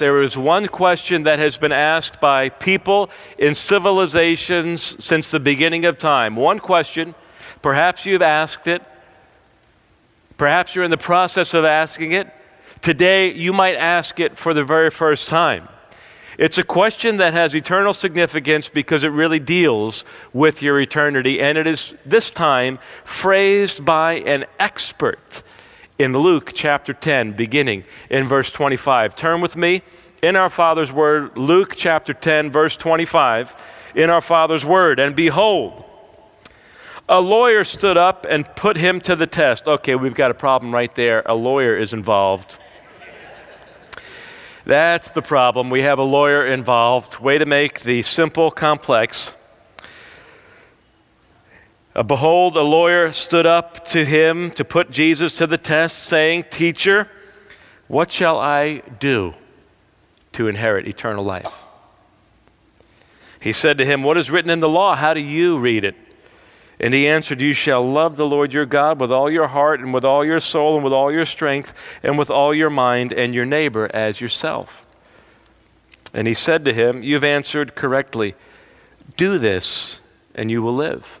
There is one question that has been asked by people in civilizations since the beginning of time. One question, perhaps you've asked it, perhaps you're in the process of asking it. Today, you might ask it for the very first time. It's a question that has eternal significance because it really deals with your eternity, and it is this time phrased by an expert in Luke chapter 10, beginning in verse 25. Turn with me in our Father's Word, Luke chapter 10, verse 25, in our Father's Word. And behold, a lawyer stood up and put him to the test. Okay, we've got a problem right there. A lawyer is involved. That's the problem. We have a lawyer involved. Way to make the simple complex. Uh, behold, a lawyer stood up to him to put Jesus to the test, saying, Teacher, what shall I do to inherit eternal life? He said to him, What is written in the law? How do you read it? And he answered, You shall love the Lord your God with all your heart, and with all your soul, and with all your strength, and with all your mind, and your neighbor as yourself. And he said to him, You've answered correctly. Do this, and you will live.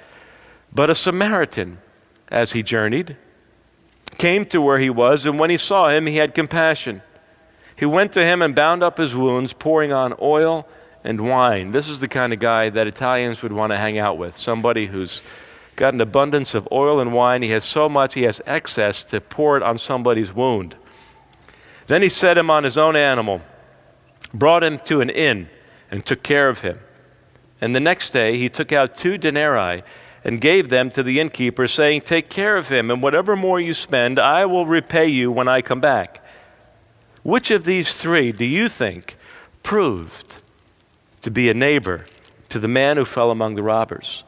But a Samaritan, as he journeyed, came to where he was, and when he saw him, he had compassion. He went to him and bound up his wounds, pouring on oil and wine. This is the kind of guy that Italians would want to hang out with somebody who's got an abundance of oil and wine. He has so much, he has excess to pour it on somebody's wound. Then he set him on his own animal, brought him to an inn, and took care of him. And the next day he took out two denarii and gave them to the innkeeper, saying, Take care of him, and whatever more you spend, I will repay you when I come back. Which of these three do you think proved to be a neighbor to the man who fell among the robbers?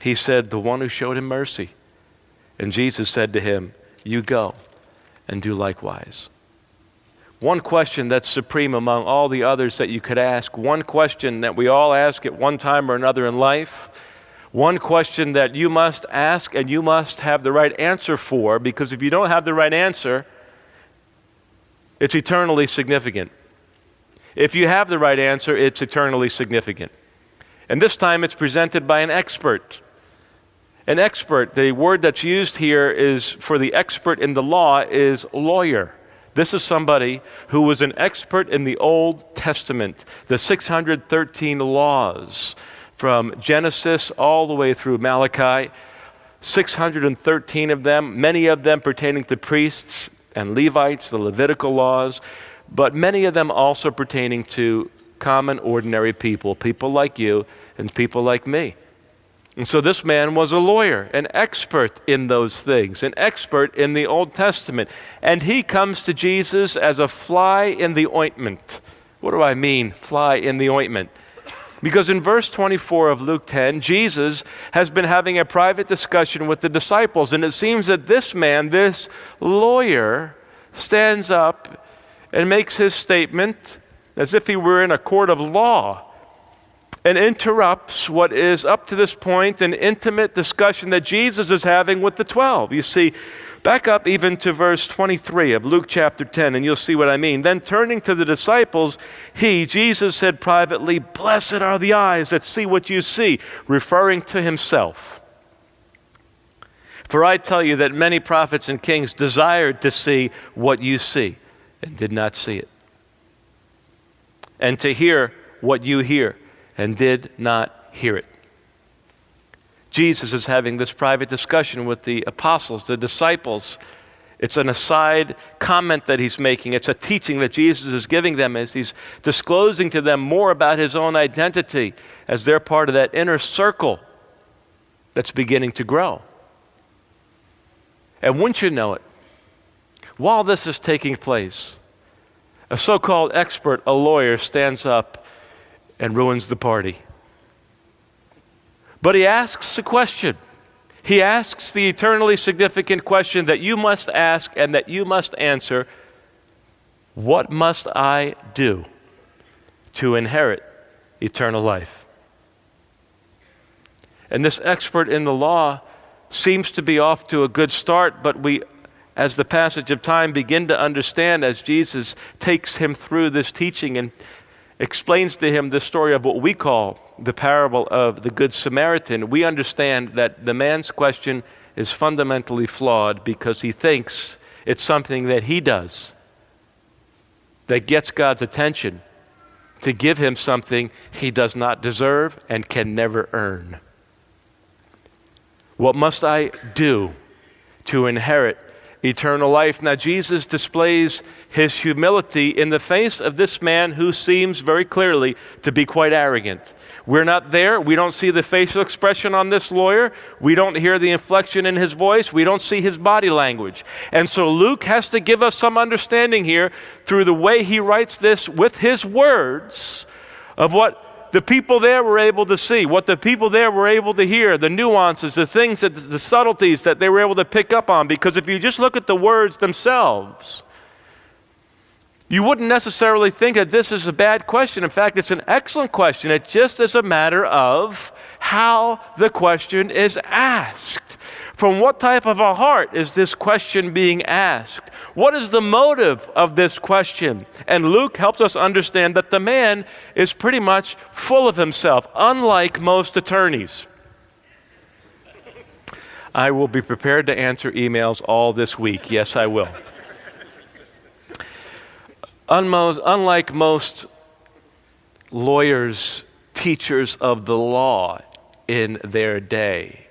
He said, The one who showed him mercy. And Jesus said to him, You go and do likewise. One question that's supreme among all the others that you could ask, one question that we all ask at one time or another in life one question that you must ask and you must have the right answer for, because if you don't have the right answer, it's eternally significant. If you have the right answer, it's eternally significant. And this time it's presented by an expert. An expert, the word that's used here is for the expert in the law is lawyer. This is somebody who was an expert in the Old Testament, the 613 laws from Genesis all the way through Malachi. 613 of them, many of them pertaining to priests and Levites, the Levitical laws, but many of them also pertaining to common, ordinary people, people like you and people like me. And so this man was a lawyer, an expert in those things, an expert in the Old Testament. And he comes to Jesus as a fly in the ointment. What do I mean, fly in the ointment? Because in verse 24 of Luke 10, Jesus has been having a private discussion with the disciples, and it seems that this man, this lawyer, stands up and makes his statement as if he were in a court of law and interrupts what is up to this point an intimate discussion that Jesus is having with the 12. You see, Back up even to verse 23 of Luke chapter 10, and you'll see what I mean. Then turning to the disciples, he, Jesus, said privately, Blessed are the eyes that see what you see, referring to himself. For I tell you that many prophets and kings desired to see what you see and did not see it, and to hear what you hear and did not hear it. Jesus is having this private discussion with the apostles, the disciples. It's an aside comment that he's making. It's a teaching that Jesus is giving them as he's disclosing to them more about his own identity as they're part of that inner circle that's beginning to grow. And wouldn't you know it, while this is taking place, a so called expert, a lawyer, stands up and ruins the party. But he asks a question. He asks the eternally significant question that you must ask and that you must answer What must I do to inherit eternal life? And this expert in the law seems to be off to a good start, but we, as the passage of time, begin to understand as Jesus takes him through this teaching and explains to him the story of what we call the parable of the Good Samaritan, we understand that the man's question is fundamentally flawed because he thinks it's something that he does that gets God's attention to give him something he does not deserve and can never earn. What must I do to inherit eternal life. Now, Jesus displays his humility in the face of this man who seems very clearly to be quite arrogant. We're not there. We don't see the facial expression on this lawyer. We don't hear the inflection in his voice. We don't see his body language. And so Luke has to give us some understanding here through the way he writes this with his words of what the people there were able to see, what the people there were able to hear, the nuances, the things, that, the subtleties that they were able to pick up on. Because if you just look at the words themselves, you wouldn't necessarily think that this is a bad question. In fact, it's an excellent question. It just is a matter of how the question is asked. From what type of a heart is this question being asked? What is the motive of this question? And Luke helps us understand that the man is pretty much full of himself, unlike most attorneys. I will be prepared to answer emails all this week. Yes, I will. Unlike most lawyers, teachers of the law in their day,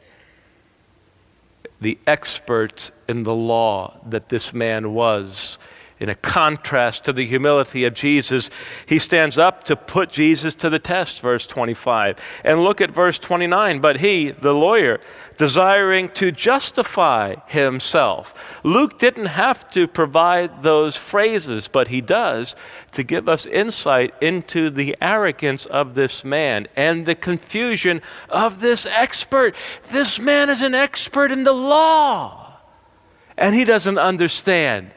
the expert in the law that this man was. In a contrast to the humility of Jesus, he stands up to put Jesus to the test, verse 25. And look at verse 29. But he, the lawyer, desiring to justify himself. Luke didn't have to provide those phrases, but he does to give us insight into the arrogance of this man and the confusion of this expert. This man is an expert in the law, and he doesn't understand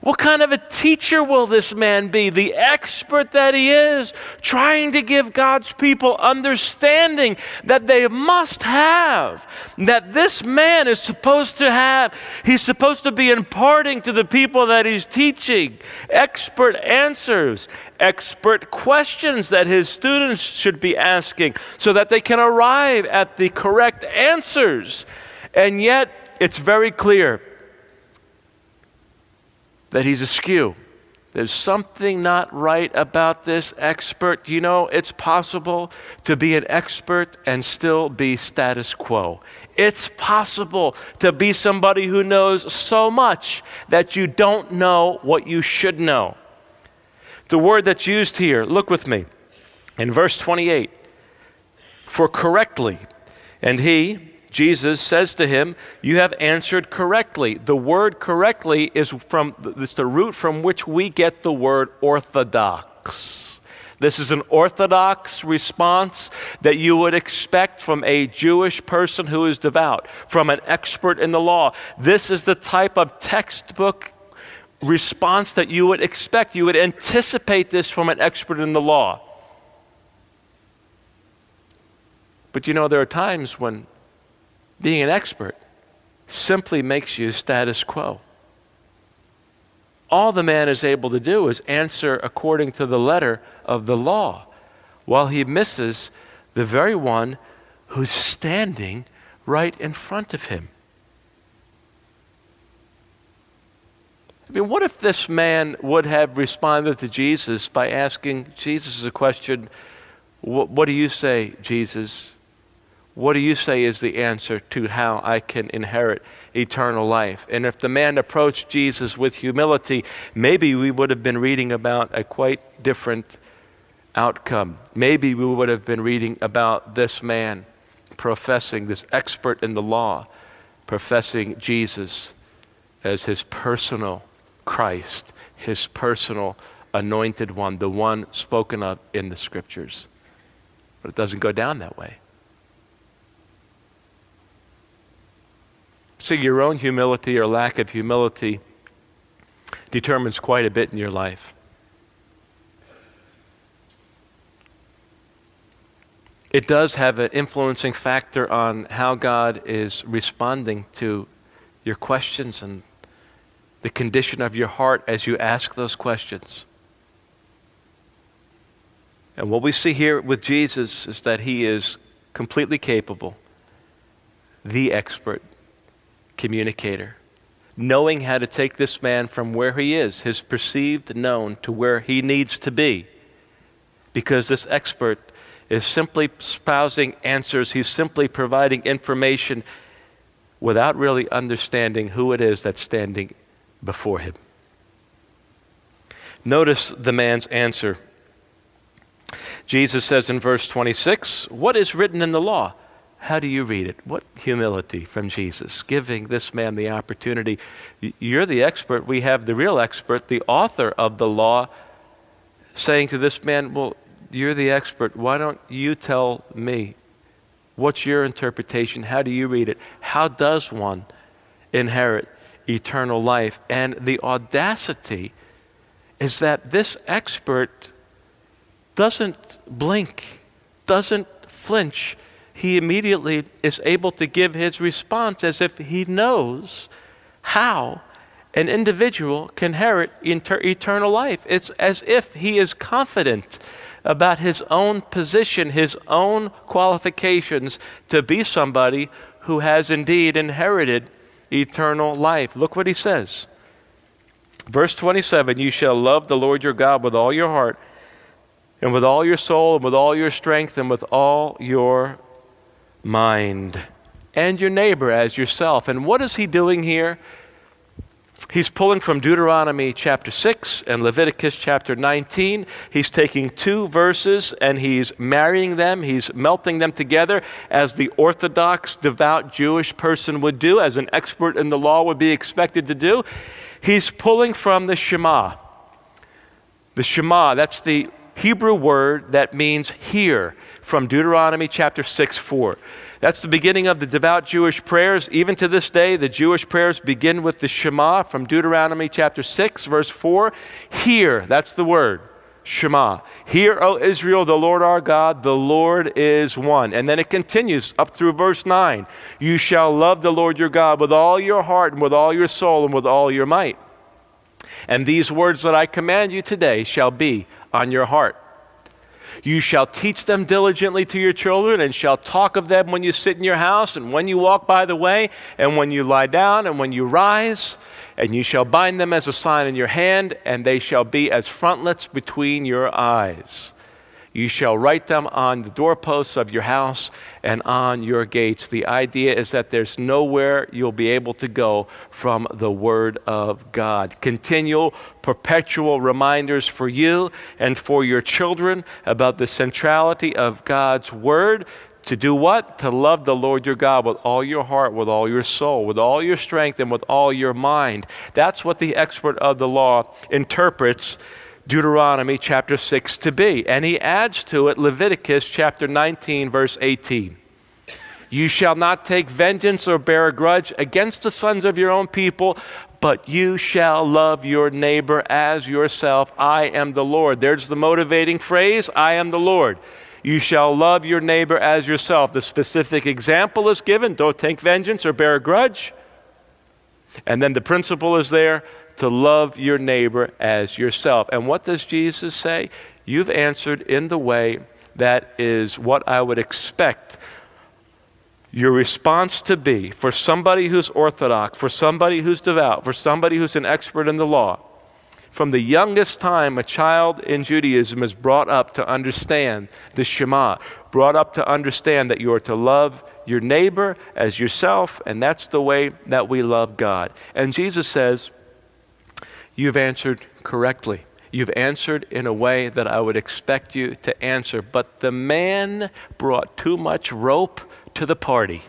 what kind of a teacher will this man be? The expert that he is, trying to give God's people understanding that they must have, that this man is supposed to have. He's supposed to be imparting to the people that he's teaching expert answers, expert questions that his students should be asking so that they can arrive at the correct answers. And yet, it's very clear that he's askew. There's something not right about this expert. You know, it's possible to be an expert and still be status quo. It's possible to be somebody who knows so much that you don't know what you should know. The word that's used here, look with me, in verse 28 for correctly. And he, Jesus says to him, You have answered correctly. The word correctly is from it's the root from which we get the word orthodox. This is an orthodox response that you would expect from a Jewish person who is devout, from an expert in the law. This is the type of textbook response that you would expect. You would anticipate this from an expert in the law. But you know, there are times when being an expert simply makes you status quo. All the man is able to do is answer according to the letter of the law, while he misses the very one who's standing right in front of him. I mean, what if this man would have responded to Jesus by asking Jesus a question, What do you say, Jesus? What do you say is the answer to how I can inherit eternal life? And if the man approached Jesus with humility, maybe we would have been reading about a quite different outcome. Maybe we would have been reading about this man professing, this expert in the law, professing Jesus as his personal Christ, his personal anointed one, the one spoken of in the scriptures. But it doesn't go down that way. See, your own humility or lack of humility determines quite a bit in your life. It does have an influencing factor on how God is responding to your questions and the condition of your heart as you ask those questions. And what we see here with Jesus is that he is completely capable, the expert communicator, knowing how to take this man from where he is, his perceived known, to where he needs to be. Because this expert is simply espousing answers, he's simply providing information without really understanding who it is that's standing before him. Notice the man's answer Jesus says in verse 26, What is written in the law? How do you read it? What humility from Jesus, giving this man the opportunity. You're the expert. We have the real expert, the author of the law, saying to this man, Well, you're the expert. Why don't you tell me? What's your interpretation? How do you read it? How does one inherit eternal life? And the audacity is that this expert doesn't blink, doesn't flinch. He immediately is able to give his response as if he knows how an individual can inherit inter- eternal life. It's as if he is confident about his own position, his own qualifications to be somebody who has indeed inherited eternal life. Look what he says. Verse 27 You shall love the Lord your God with all your heart and with all your soul, and with all your strength, and with all your mind, and your neighbor as yourself. And what is he doing here? He's pulling from Deuteronomy chapter 6 and Leviticus chapter 19. He's taking two verses and he's marrying them, he's melting them together as the Orthodox, devout Jewish person would do, as an expert in the law would be expected to do. He's pulling from the Shema. The Shema, that's the Hebrew word that means hear from Deuteronomy chapter 6 4. That's the beginning of the devout Jewish prayers. Even to this day, the Jewish prayers begin with the Shema from Deuteronomy chapter 6, verse 4. Hear, that's the word. Shema. Hear, O Israel, the Lord our God, the Lord is one. And then it continues up through verse 9. You shall love the Lord your God with all your heart and with all your soul and with all your might. And these words that I command you today shall be on your heart. You shall teach them diligently to your children, and shall talk of them when you sit in your house, and when you walk by the way, and when you lie down, and when you rise. And you shall bind them as a sign in your hand, and they shall be as frontlets between your eyes. You shall write them on the doorposts of your house and on your gates. The idea is that there's nowhere you'll be able to go from the Word of God. Continual, perpetual reminders for you and for your children about the centrality of God's Word. To do what? To love the Lord your God with all your heart, with all your soul, with all your strength, and with all your mind. That's what the expert of the law interprets Deuteronomy chapter 6 to be. And he adds to it Leviticus chapter 19, verse 18. You shall not take vengeance or bear a grudge against the sons of your own people, but you shall love your neighbor as yourself. I am the Lord. There's the motivating phrase I am the Lord. You shall love your neighbor as yourself. The specific example is given don't take vengeance or bear a grudge. And then the principle is there to love your neighbor as yourself. And what does Jesus say? You've answered in the way that is what I would expect your response to be for somebody who's orthodox, for somebody who's devout, for somebody who's an expert in the law. From the youngest time, a child in Judaism is brought up to understand the Shema. brought up to understand that you are to love your neighbor as yourself, and that's the way that we love God. And Jesus says, You've answered correctly. You've answered in a way that I would expect you to answer. But the man brought too much rope to the party.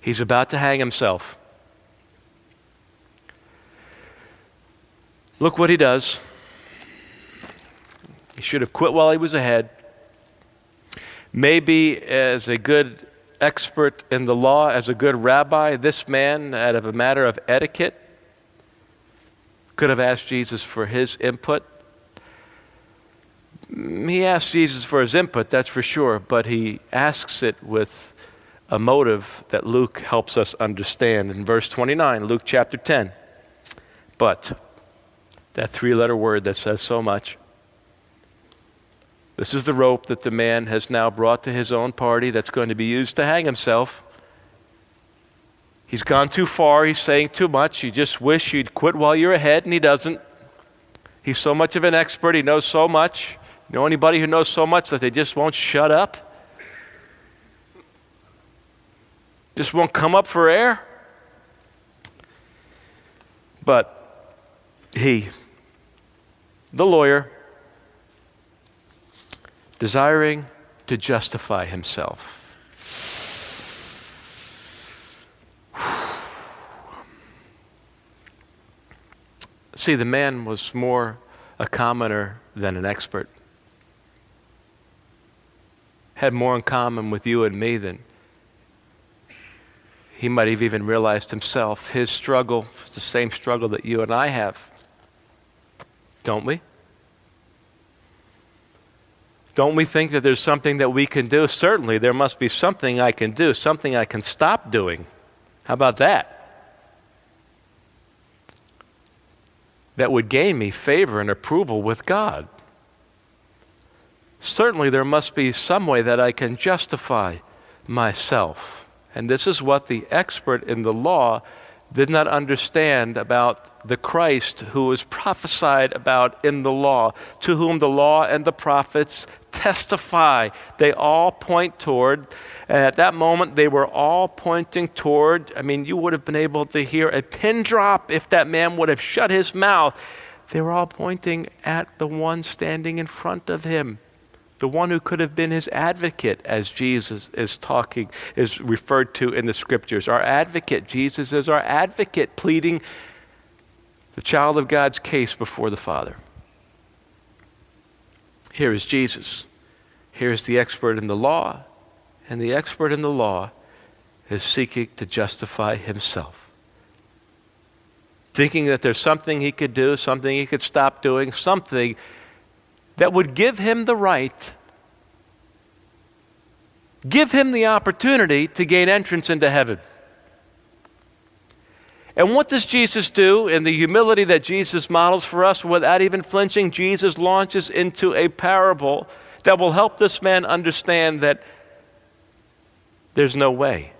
He's about to hang himself. Look what he does. He should have quit while he was ahead. Maybe, as a good expert in the law, as a good rabbi, this man, out of a matter of etiquette, could have asked Jesus for his input. Mm, he asked Jesus for his input, that's for sure, but he asks it with a motive that Luke helps us understand. In verse 29, Luke chapter 10. But, that three letter word that says so much. This is the rope that the man has now brought to his own party that's going to be used to hang himself. He's gone too far. He's saying too much. You just wish you'd quit while you're ahead, and he doesn't. He's so much of an expert. He knows so much. You know anybody who knows so much that they just won't shut up? Just won't come up for air? But he, the lawyer, desiring to justify himself. See, the man was more a commoner than an expert. Had more in common with you and me than he might have even realized himself. His struggle is the same struggle that you and I have. Don't we? Don't we think that there's something that we can do? Certainly, there must be something I can do, something I can stop doing. How about that? That would gain me favor and approval with God. Certainly, there must be some way that I can justify myself. And this is what the expert in the law did not understand about the Christ who was prophesied about in the law, to whom the law and the prophets testify. They all point toward. And at that moment, they were all pointing toward. I mean, you would have been able to hear a pin drop if that man would have shut his mouth. They were all pointing at the one standing in front of him, the one who could have been his advocate, as Jesus is talking, is referred to in the scriptures. Our advocate, Jesus is our advocate, pleading the child of God's case before the Father. Here is Jesus. Here's the expert in the law. And the expert in the law is seeking to justify himself. Thinking that there's something he could do, something he could stop doing, something that would give him the right, give him the opportunity to gain entrance into heaven. And what does Jesus do in the humility that Jesus models for us without even flinching? Jesus launches into a parable that will help this man understand that there's no way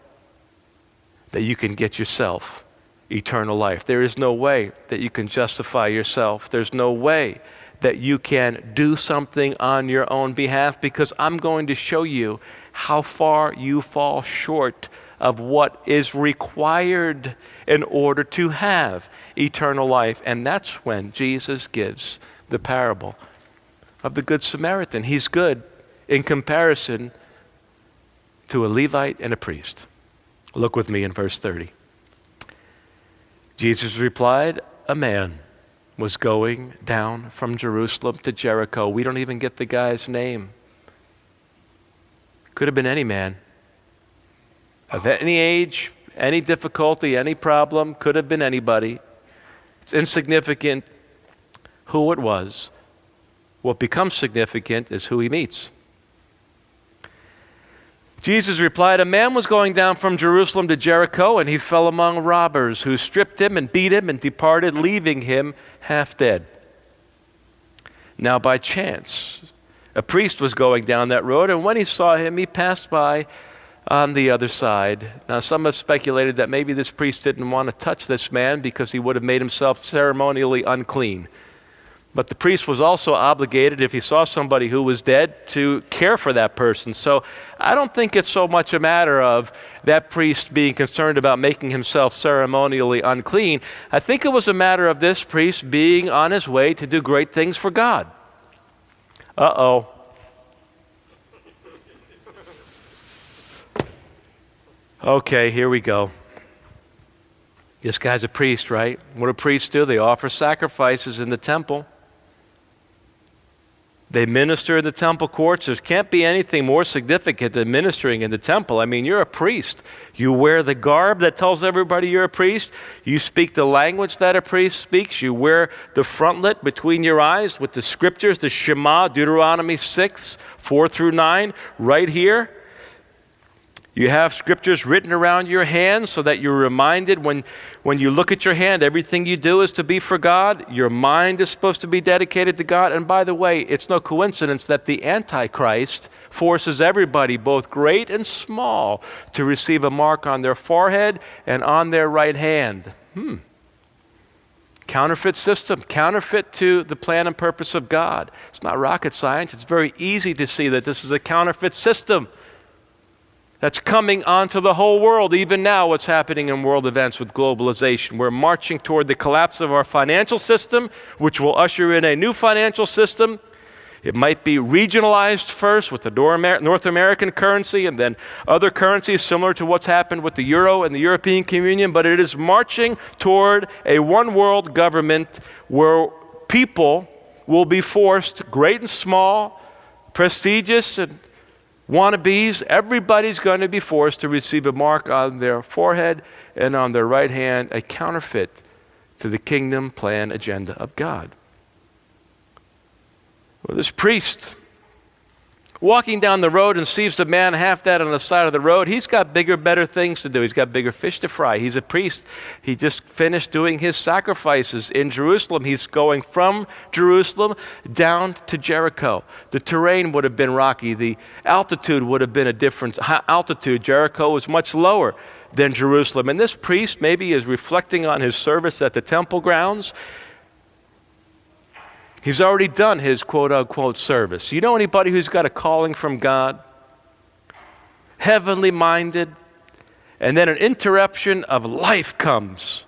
that you can get yourself eternal life. There is no way that you can justify yourself. There's no way that you can do something on your own behalf because I'm going to show you how far you fall short of what is required in order to have eternal life. And that's when Jesus gives the parable of the Good Samaritan. He's good in comparison to a Levite and a priest. Look with me in verse 30. Jesus replied, A man was going down from Jerusalem to Jericho. We don't even get the guy's name. Could have been any man of any age, any difficulty, any problem, could have been anybody. It's insignificant who it was. What becomes significant is who he meets. Jesus replied, A man was going down from Jerusalem to Jericho, and he fell among robbers who stripped him and beat him and departed, leaving him half dead. Now, by chance, a priest was going down that road, and when he saw him, he passed by on the other side. Now, some have speculated that maybe this priest didn't want to touch this man because he would have made himself ceremonially unclean. But the priest was also obligated, if he saw somebody who was dead, to care for that person. So I don't think it's so much a matter of that priest being concerned about making himself ceremonially unclean. I think it was a matter of this priest being on his way to do great things for God. Uh oh. Okay, here we go. This guy's a priest, right? What do priests do? They offer sacrifices in the temple. They minister in the temple courts. There can't be anything more significant than ministering in the temple. I mean, you're a priest. You wear the garb that tells everybody you're a priest. You speak the language that a priest speaks. You wear the frontlet between your eyes with the scriptures, the Shema, Deuteronomy 6, 4 through 9, right here. You have scriptures written around your hand so that you're reminded when, when you look at your hand, everything you do is to be for God. Your mind is supposed to be dedicated to God. And by the way, it's no coincidence that the Antichrist forces everybody, both great and small, to receive a mark on their forehead and on their right hand. Hmm. Counterfeit system, counterfeit to the plan and purpose of God. It's not rocket science. It's very easy to see that this is a counterfeit system that's coming onto the whole world. Even now, what's happening in world events with globalization. We're marching toward the collapse of our financial system, which will usher in a new financial system. It might be regionalized first with the North American currency and then other currencies similar to what's happened with the euro and the European Communion, but it is marching toward a one world government where people will be forced, great and small, prestigious and wannabes, everybody's going to be forced to receive a mark on their forehead and on their right hand, a counterfeit to the kingdom plan agenda of God. Well, this priest walking down the road and sees the man half dead on the side of the road, he's got bigger, better things to do. He's got bigger fish to fry. He's a priest. He just finished doing his sacrifices in Jerusalem. He's going from Jerusalem down to Jericho. The terrain would have been rocky, the altitude would have been a different altitude. Jericho was much lower than Jerusalem. And this priest maybe is reflecting on his service at the temple grounds He's already done his quote unquote service. You know anybody who's got a calling from God? Heavenly minded, and then an interruption of life comes.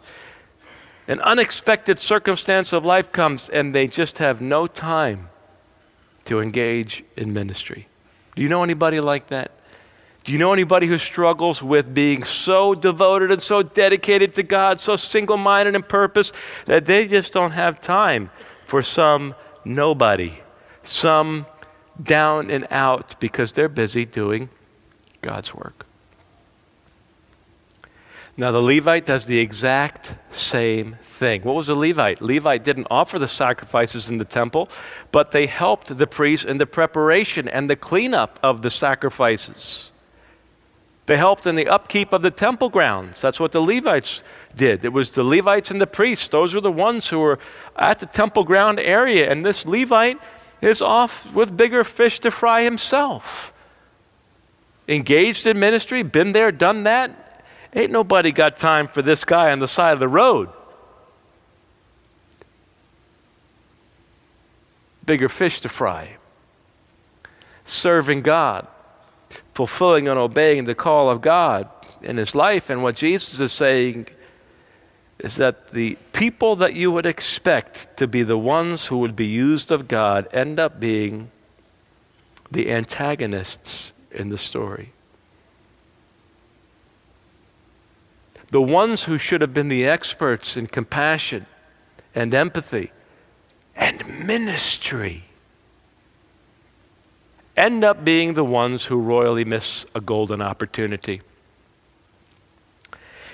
An unexpected circumstance of life comes, and they just have no time to engage in ministry. Do you know anybody like that? Do you know anybody who struggles with being so devoted and so dedicated to God, so single minded in purpose, that they just don't have time for some nobody, some down and out because they're busy doing God's work. Now, the Levite does the exact same thing. What was a Levite? Levite didn't offer the sacrifices in the temple, but they helped the priests in the preparation and the cleanup of the sacrifices. They helped in the upkeep of the temple grounds. That's what the Levites did. It was the Levites and the priests. Those were the ones who were at the temple ground area. And this Levite is off with bigger fish to fry himself. Engaged in ministry, been there, done that. Ain't nobody got time for this guy on the side of the road. Bigger fish to fry. Serving God fulfilling and obeying the call of God in his life. And what Jesus is saying is that the people that you would expect to be the ones who would be used of God end up being the antagonists in the story. The ones who should have been the experts in compassion and empathy and ministry end up being the ones who royally miss a golden opportunity.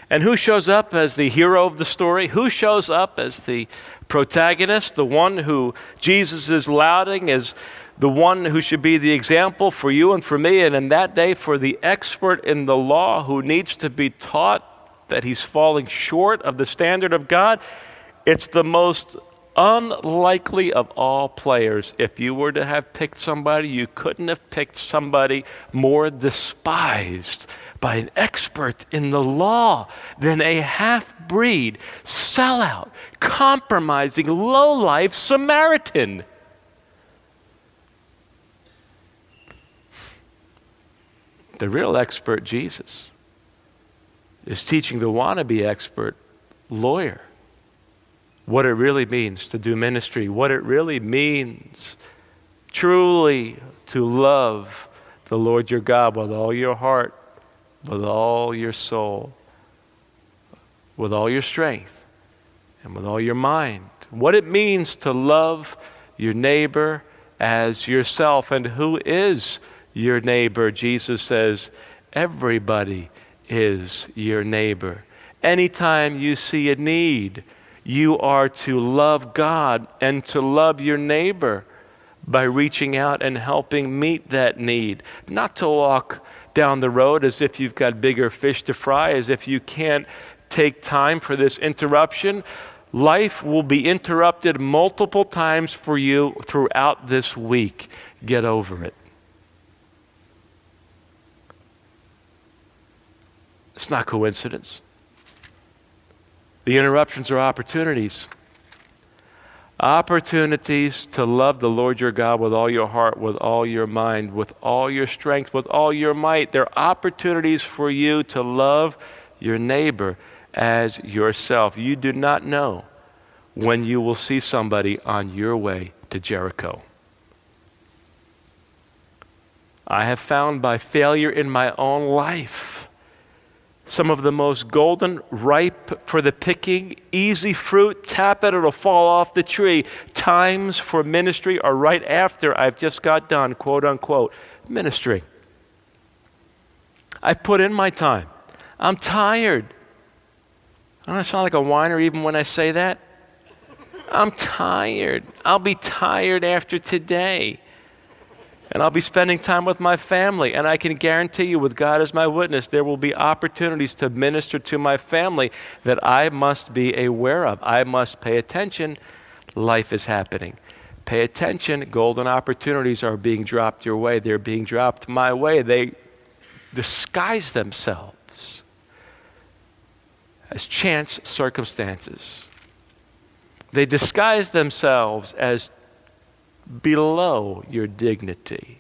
And who shows up as the hero of the story? Who shows up as the protagonist, the one who Jesus is lauding as the one who should be the example for you and for me, and in that day for the expert in the law who needs to be taught that he's falling short of the standard of God? It's the most unlikely of all players. If you were to have picked somebody, you couldn't have picked somebody more despised by an expert in the law than a half breed, sellout, compromising, low life Samaritan. The real expert, Jesus, is teaching the wannabe expert lawyer what it really means to do ministry, what it really means truly to love the Lord your God with all your heart, with all your soul, with all your strength, and with all your mind. What it means to love your neighbor as yourself. And who is your neighbor? Jesus says, everybody is your neighbor. Anytime you see a need, you are to love God and to love your neighbor by reaching out and helping meet that need. Not to walk down the road as if you've got bigger fish to fry, as if you can't take time for this interruption. Life will be interrupted multiple times for you throughout this week. Get over it. It's not coincidence. The interruptions are opportunities. Opportunities to love the Lord your God with all your heart, with all your mind, with all your strength, with all your might. They're opportunities for you to love your neighbor as yourself. You do not know when you will see somebody on your way to Jericho. I have found by failure in my own life some of the most golden, ripe for the picking, easy fruit, tap it, it'll fall off the tree. Times for ministry are right after I've just got done, quote unquote, ministry. I've put in my time. I'm tired. I don't sound like a whiner even when I say that. I'm tired. I'll be tired after today and I'll be spending time with my family. And I can guarantee you, with God as my witness, there will be opportunities to minister to my family that I must be aware of. I must pay attention. Life is happening. Pay attention. Golden opportunities are being dropped your way, they're being dropped my way. They disguise themselves as chance circumstances. They disguise themselves as below your dignity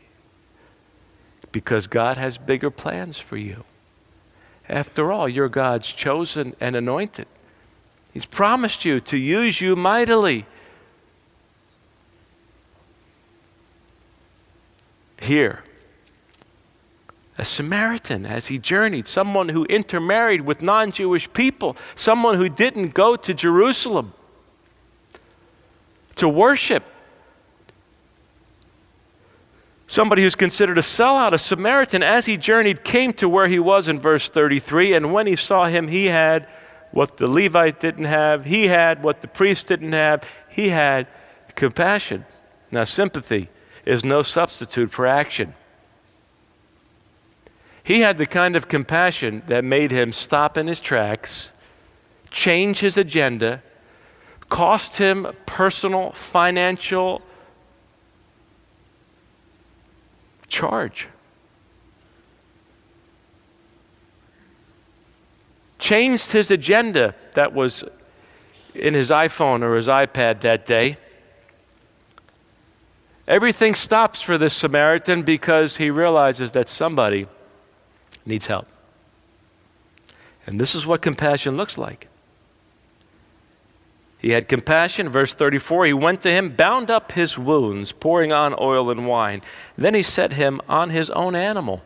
because God has bigger plans for you. After all, you're God's chosen and anointed. He's promised you to use you mightily. Here, a Samaritan as he journeyed, someone who intermarried with non Jewish people, someone who didn't go to Jerusalem to worship, Somebody who's considered a sellout, a Samaritan, as he journeyed, came to where he was in verse 33. And when he saw him, he had what the Levite didn't have, he had what the priest didn't have, he had compassion. Now, sympathy is no substitute for action. He had the kind of compassion that made him stop in his tracks, change his agenda, cost him personal, financial, charge. Changed his agenda that was in his iPhone or his iPad that day. Everything stops for this Samaritan because he realizes that somebody needs help. And this is what compassion looks like. He had compassion. Verse 34 He went to him, bound up his wounds, pouring on oil and wine. Then he set him on his own animal,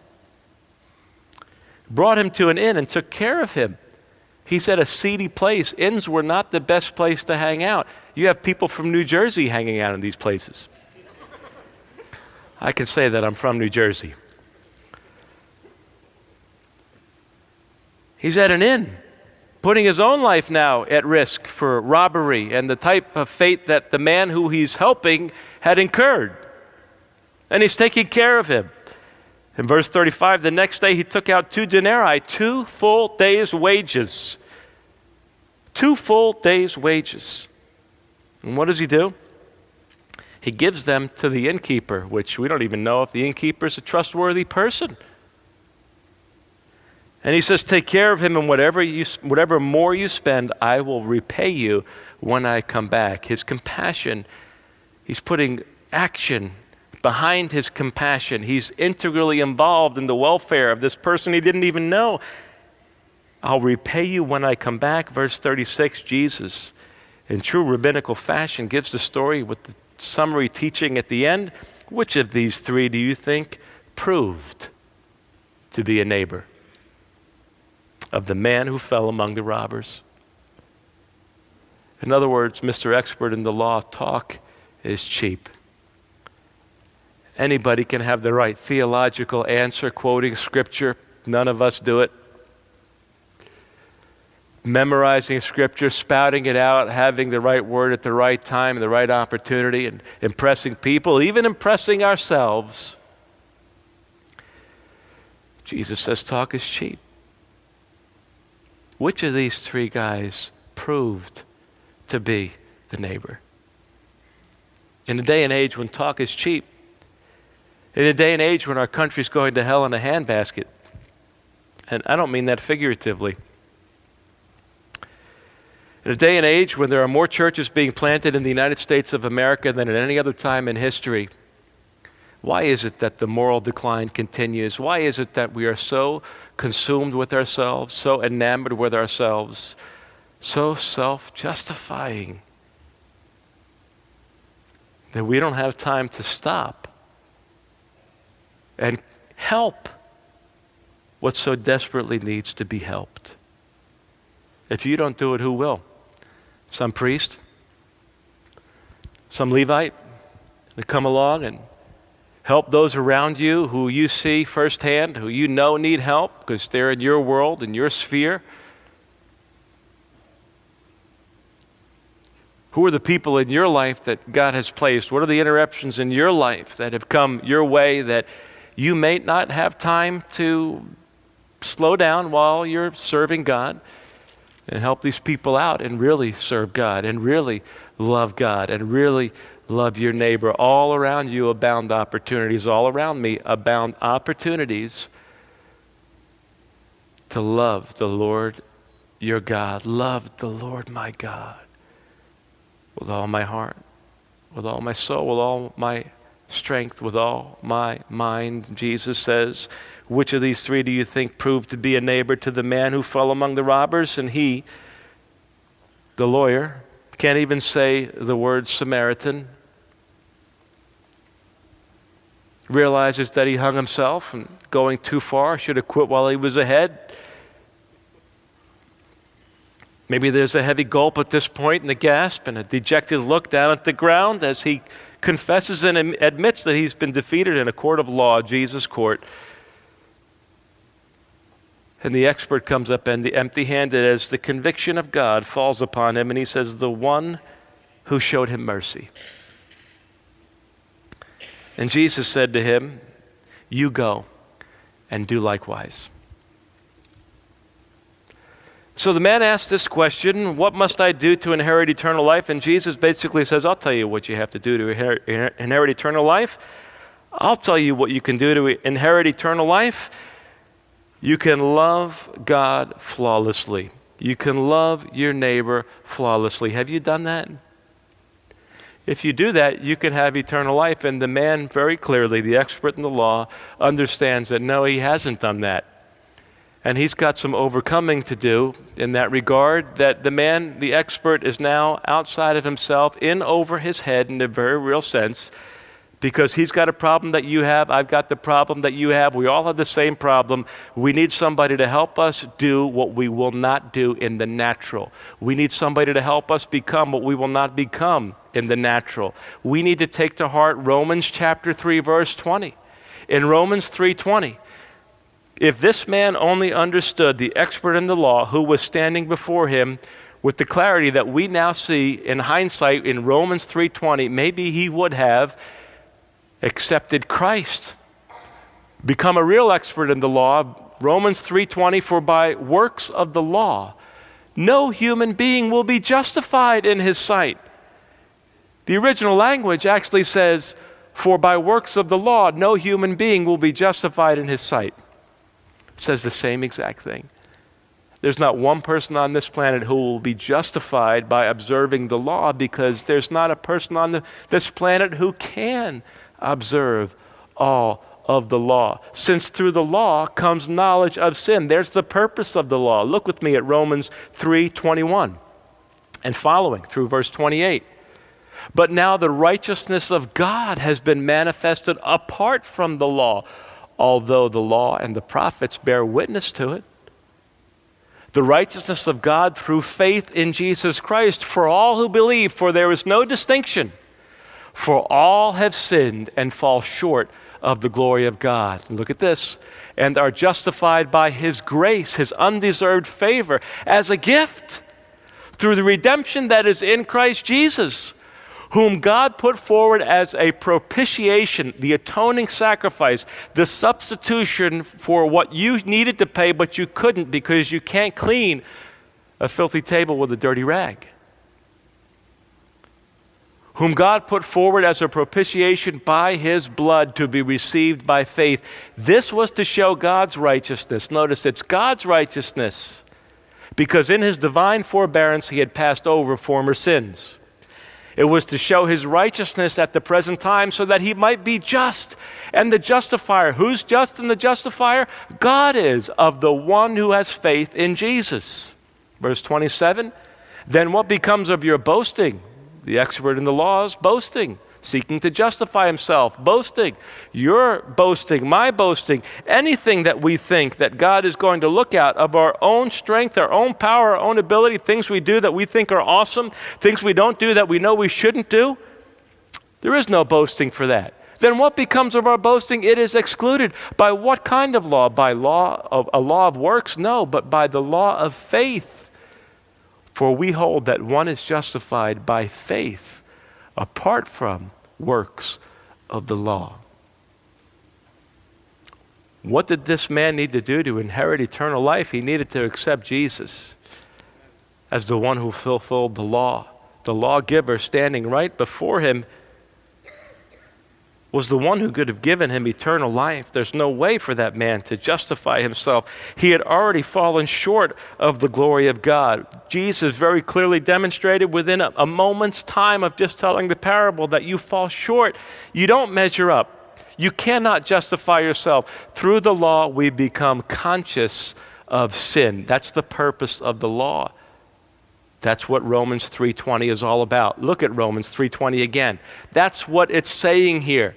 brought him to an inn, and took care of him. He said a seedy place. Inns were not the best place to hang out. You have people from New Jersey hanging out in these places. I can say that I'm from New Jersey. He's at an inn putting his own life now at risk for robbery and the type of fate that the man who he's helping had incurred. And he's taking care of him. In verse 35, the next day he took out two denarii, two full days' wages. Two full days' wages. And what does he do? He gives them to the innkeeper, which we don't even know if the innkeeper is a trustworthy person. And he says, Take care of him, and whatever, you, whatever more you spend, I will repay you when I come back. His compassion, he's putting action behind his compassion. He's integrally involved in the welfare of this person he didn't even know. I'll repay you when I come back. Verse 36, Jesus, in true rabbinical fashion, gives the story with the summary teaching at the end. Which of these three do you think proved to be a neighbor? Of the man who fell among the robbers. In other words, Mr. Expert in the law, talk is cheap. Anybody can have the right theological answer quoting scripture. None of us do it. Memorizing scripture, spouting it out, having the right word at the right time, and the right opportunity, and impressing people, even impressing ourselves. Jesus says talk is cheap. Which of these three guys proved to be the neighbor? In a day and age when talk is cheap, in a day and age when our country's going to hell in a handbasket, and I don't mean that figuratively. In a day and age when there are more churches being planted in the United States of America than at any other time in history, why is it that the moral decline continues? Why is it that we are so consumed with ourselves, so enamored with ourselves, so self justifying that we don't have time to stop and help what so desperately needs to be helped. If you don't do it, who will? Some priest? Some Levite to come along and Help those around you who you see firsthand, who you know need help because they're in your world, in your sphere. Who are the people in your life that God has placed? What are the interruptions in your life that have come your way that you may not have time to slow down while you're serving God and help these people out and really serve God and really love God and really Love your neighbor. All around you abound opportunities. All around me abound opportunities to love the Lord your God. Love the Lord my God with all my heart, with all my soul, with all my strength, with all my mind. Jesus says, Which of these three do you think proved to be a neighbor to the man who fell among the robbers? And he, the lawyer, can't even say the word Samaritan realizes that he hung himself and going too far, should have quit while he was ahead. Maybe there's a heavy gulp at this point and a gasp and a dejected look down at the ground as he confesses and admits that he's been defeated in a court of law, Jesus' court. And the expert comes up empty handed as the conviction of God falls upon him, and he says, The one who showed him mercy. And Jesus said to him, You go and do likewise. So the man asked this question What must I do to inherit eternal life? And Jesus basically says, I'll tell you what you have to do to inherit, eternal life. I'll tell you what you can do to inherit eternal life. You can love God flawlessly. You can love your neighbor flawlessly. Have you done that? If you do that, you can have eternal life. And the man, very clearly, the expert in the law, understands that no, he hasn't done that. And he's got some overcoming to do in that regard. That the man, the expert, is now outside of himself, in over his head in a very real sense, because he's got a problem that you have. I've got the problem that you have. We all have the same problem. We need somebody to help us do what we will not do in the natural. We need somebody to help us become what we will not become in the natural. We need to take to heart Romans chapter 3 verse 20. In Romans 3:20, if this man only understood the expert in the law who was standing before him with the clarity that we now see in hindsight in Romans 3:20, maybe he would have accepted Christ. Become a real expert in the law. Romans 3:20 for by works of the law no human being will be justified in his sight The original language actually says, For by works of the law, no human being will be justified in his sight. It says the same exact thing. There's not one person on this planet who will be justified by observing the law because there's not a person on the, this planet who can observe all of the law. Since through the law comes knowledge of sin. There's the purpose of the law. Look with me at Romans 3:21 and following through verse 28. But now the righteousness of God has been manifested apart from the law, although the law and the prophets bear witness to it the righteousness of God through faith in Jesus Christ for all who believe, for there is no distinction. For all have sinned and fall short of the glory of God. look at this. And are justified by His grace, His undeserved favor, as a gift through the redemption that is in Christ Jesus whom God put forward as a propitiation, the atoning sacrifice, the substitution for what you needed to pay but you couldn't because you can't clean a filthy table with a dirty rag. Whom God put forward as a propitiation by his blood to be received by faith. This was to show God's righteousness. Notice it's God's righteousness because in his divine forbearance he had passed over former sins. It was to show his righteousness at the present time so that he might be just and the justifier. Who's just and the justifier? God is of the one who has faith in Jesus. Verse 27 Then what becomes of your boasting? The expert in the law is boasting seeking to justify himself, boasting. Your boasting, my boasting, anything that we think that God is going to look at of our own strength, our own power, our own ability, things we do that we think are awesome, things we don't do that we know we shouldn't do. There is no boasting for that. Then what becomes of our boasting? It is excluded. By what kind of law? By law of a law of works? No, but by the law of faith. For we hold that one is justified by faith apart from works of the law. What did this man need to do to inherit eternal life? He needed to accept Jesus as the one who fulfilled the law. The lawgiver standing right before him was the one who could have given him eternal life. There's no way for that man to justify himself. He had already fallen short of the glory of God. Jesus very clearly demonstrated within a, a moment's time of just telling the parable that you fall short. You don't measure up. You cannot justify yourself. Through the law, we become conscious of sin. That's the purpose of the law. That's what Romans 3:20 is all about. Look at Romans 3:20 again. That's what it's saying here.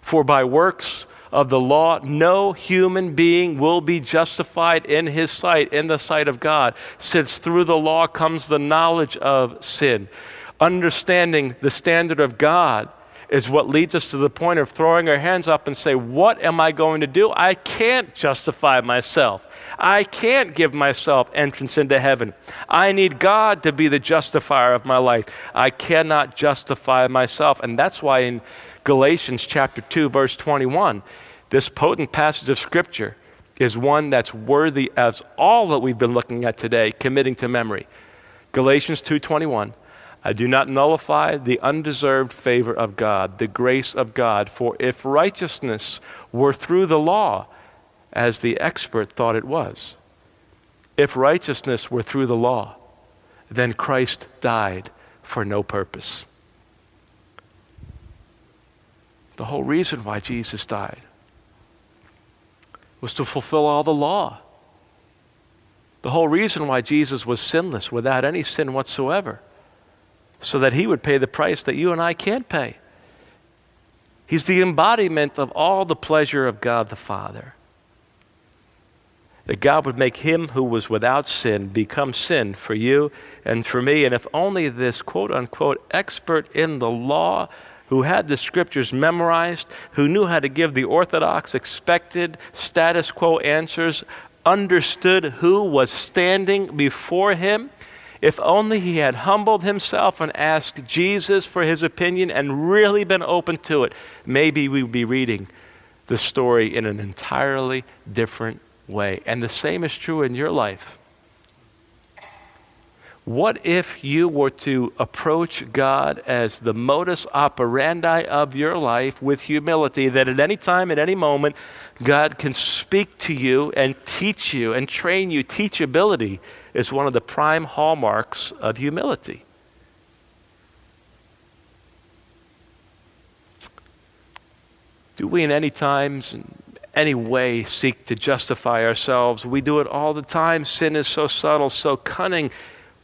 For by works of the law, no human being will be justified in his sight, in the sight of God, since through the law comes the knowledge of sin. Understanding the standard of God is what leads us to the point of throwing our hands up and say, What am I going to do? I can't justify myself. I can't give myself entrance into heaven. I need God to be the justifier of my life. I cannot justify myself. And that's why in Galatians chapter 2 verse 21. This potent passage of scripture is one that's worthy as all that we've been looking at today committing to memory. Galatians 2:21 I do not nullify the undeserved favor of God, the grace of God, for if righteousness were through the law, as the expert thought it was, if righteousness were through the law, then Christ died for no purpose. The whole reason why Jesus died was to fulfill all the law. The whole reason why Jesus was sinless, without any sin whatsoever, so that he would pay the price that you and I can't pay. He's the embodiment of all the pleasure of God the Father. That God would make him who was without sin become sin for you and for me. And if only this quote unquote expert in the law who had the scriptures memorized, who knew how to give the orthodox, expected, status quo answers, understood who was standing before him. If only he had humbled himself and asked Jesus for his opinion and really been open to it, maybe we'd be reading the story in an entirely different way. And the same is true in your life. What if you were to approach God as the modus operandi of your life with humility, that at any time, at any moment, God can speak to you and teach you and train you? Teachability is one of the prime hallmarks of humility. Do we in any times, in any way, seek to justify ourselves? We do it all the time. Sin is so subtle, so cunning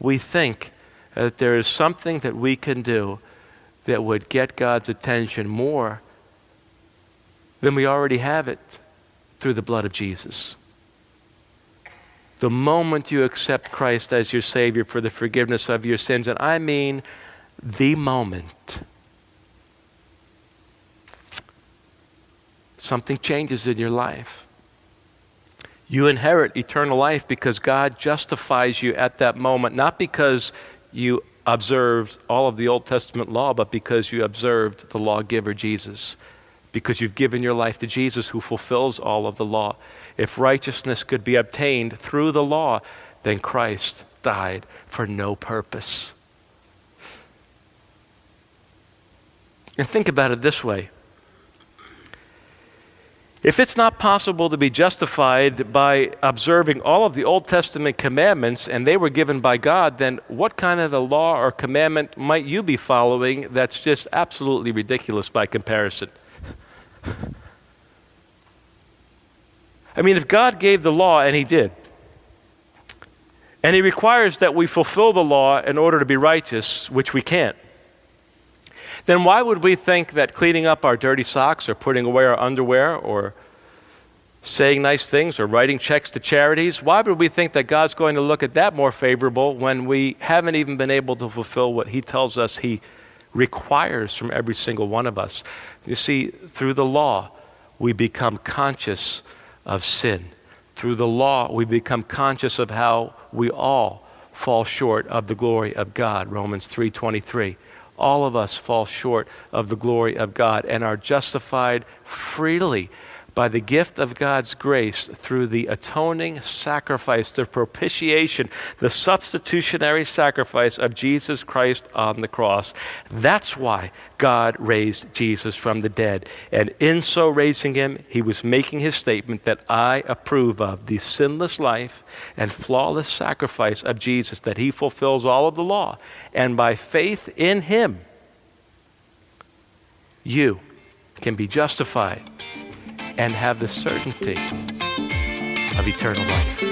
we think that there is something that we can do that would get God's attention more than we already have it through the blood of Jesus. The moment you accept Christ as your Savior for the forgiveness of your sins, and I mean the moment, something changes in your life. You inherit eternal life because God justifies you at that moment, not because you observed all of the Old Testament law, but because you observed the lawgiver Jesus. Because you've given your life to Jesus who fulfills all of the law. If righteousness could be obtained through the law, then Christ died for no purpose. And think about it this way if it's not possible to be justified by observing all of the Old Testament commandments and they were given by God, then what kind of a law or commandment might you be following that's just absolutely ridiculous by comparison? I mean, if God gave the law, and He did, and He requires that we fulfill the law in order to be righteous, which we can't, then why would we think that cleaning up our dirty socks or putting away our underwear or saying nice things or writing checks to charities, why would we think that God's going to look at that more favorable when we haven't even been able to fulfill what He tells us He requires from every single one of us? You see, through the law, we become conscious of sin. Through the law, we become conscious of how we all fall short of the glory of God. Romans 3:23 all of us fall short of the glory of God and are justified freely by the gift of God's grace through the atoning sacrifice, the propitiation, the substitutionary sacrifice of Jesus Christ on the cross. That's why God raised Jesus from the dead. And in so raising him, he was making his statement that I approve of the sinless life and flawless sacrifice of Jesus, that he fulfills all of the law. And by faith in him, you can be justified and have the certainty of eternal life.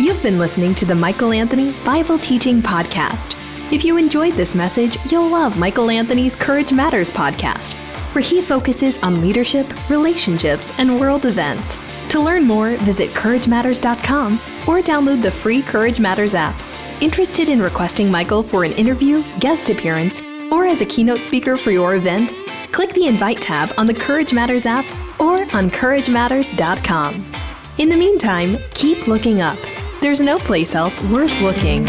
You've been listening to the Michael Anthony Bible Teaching Podcast. If you enjoyed this message, you'll love Michael Anthony's Courage Matters podcast, where he focuses on leadership, relationships, and world events. To learn more, visit CourageMatters.com or download the free Courage Matters app. Interested in requesting Michael for an interview, guest appearance, or as a keynote speaker for your event? Click the Invite tab on the Courage Matters app or on CourageMatters.com. In the meantime, keep looking up. There's no place else worth looking.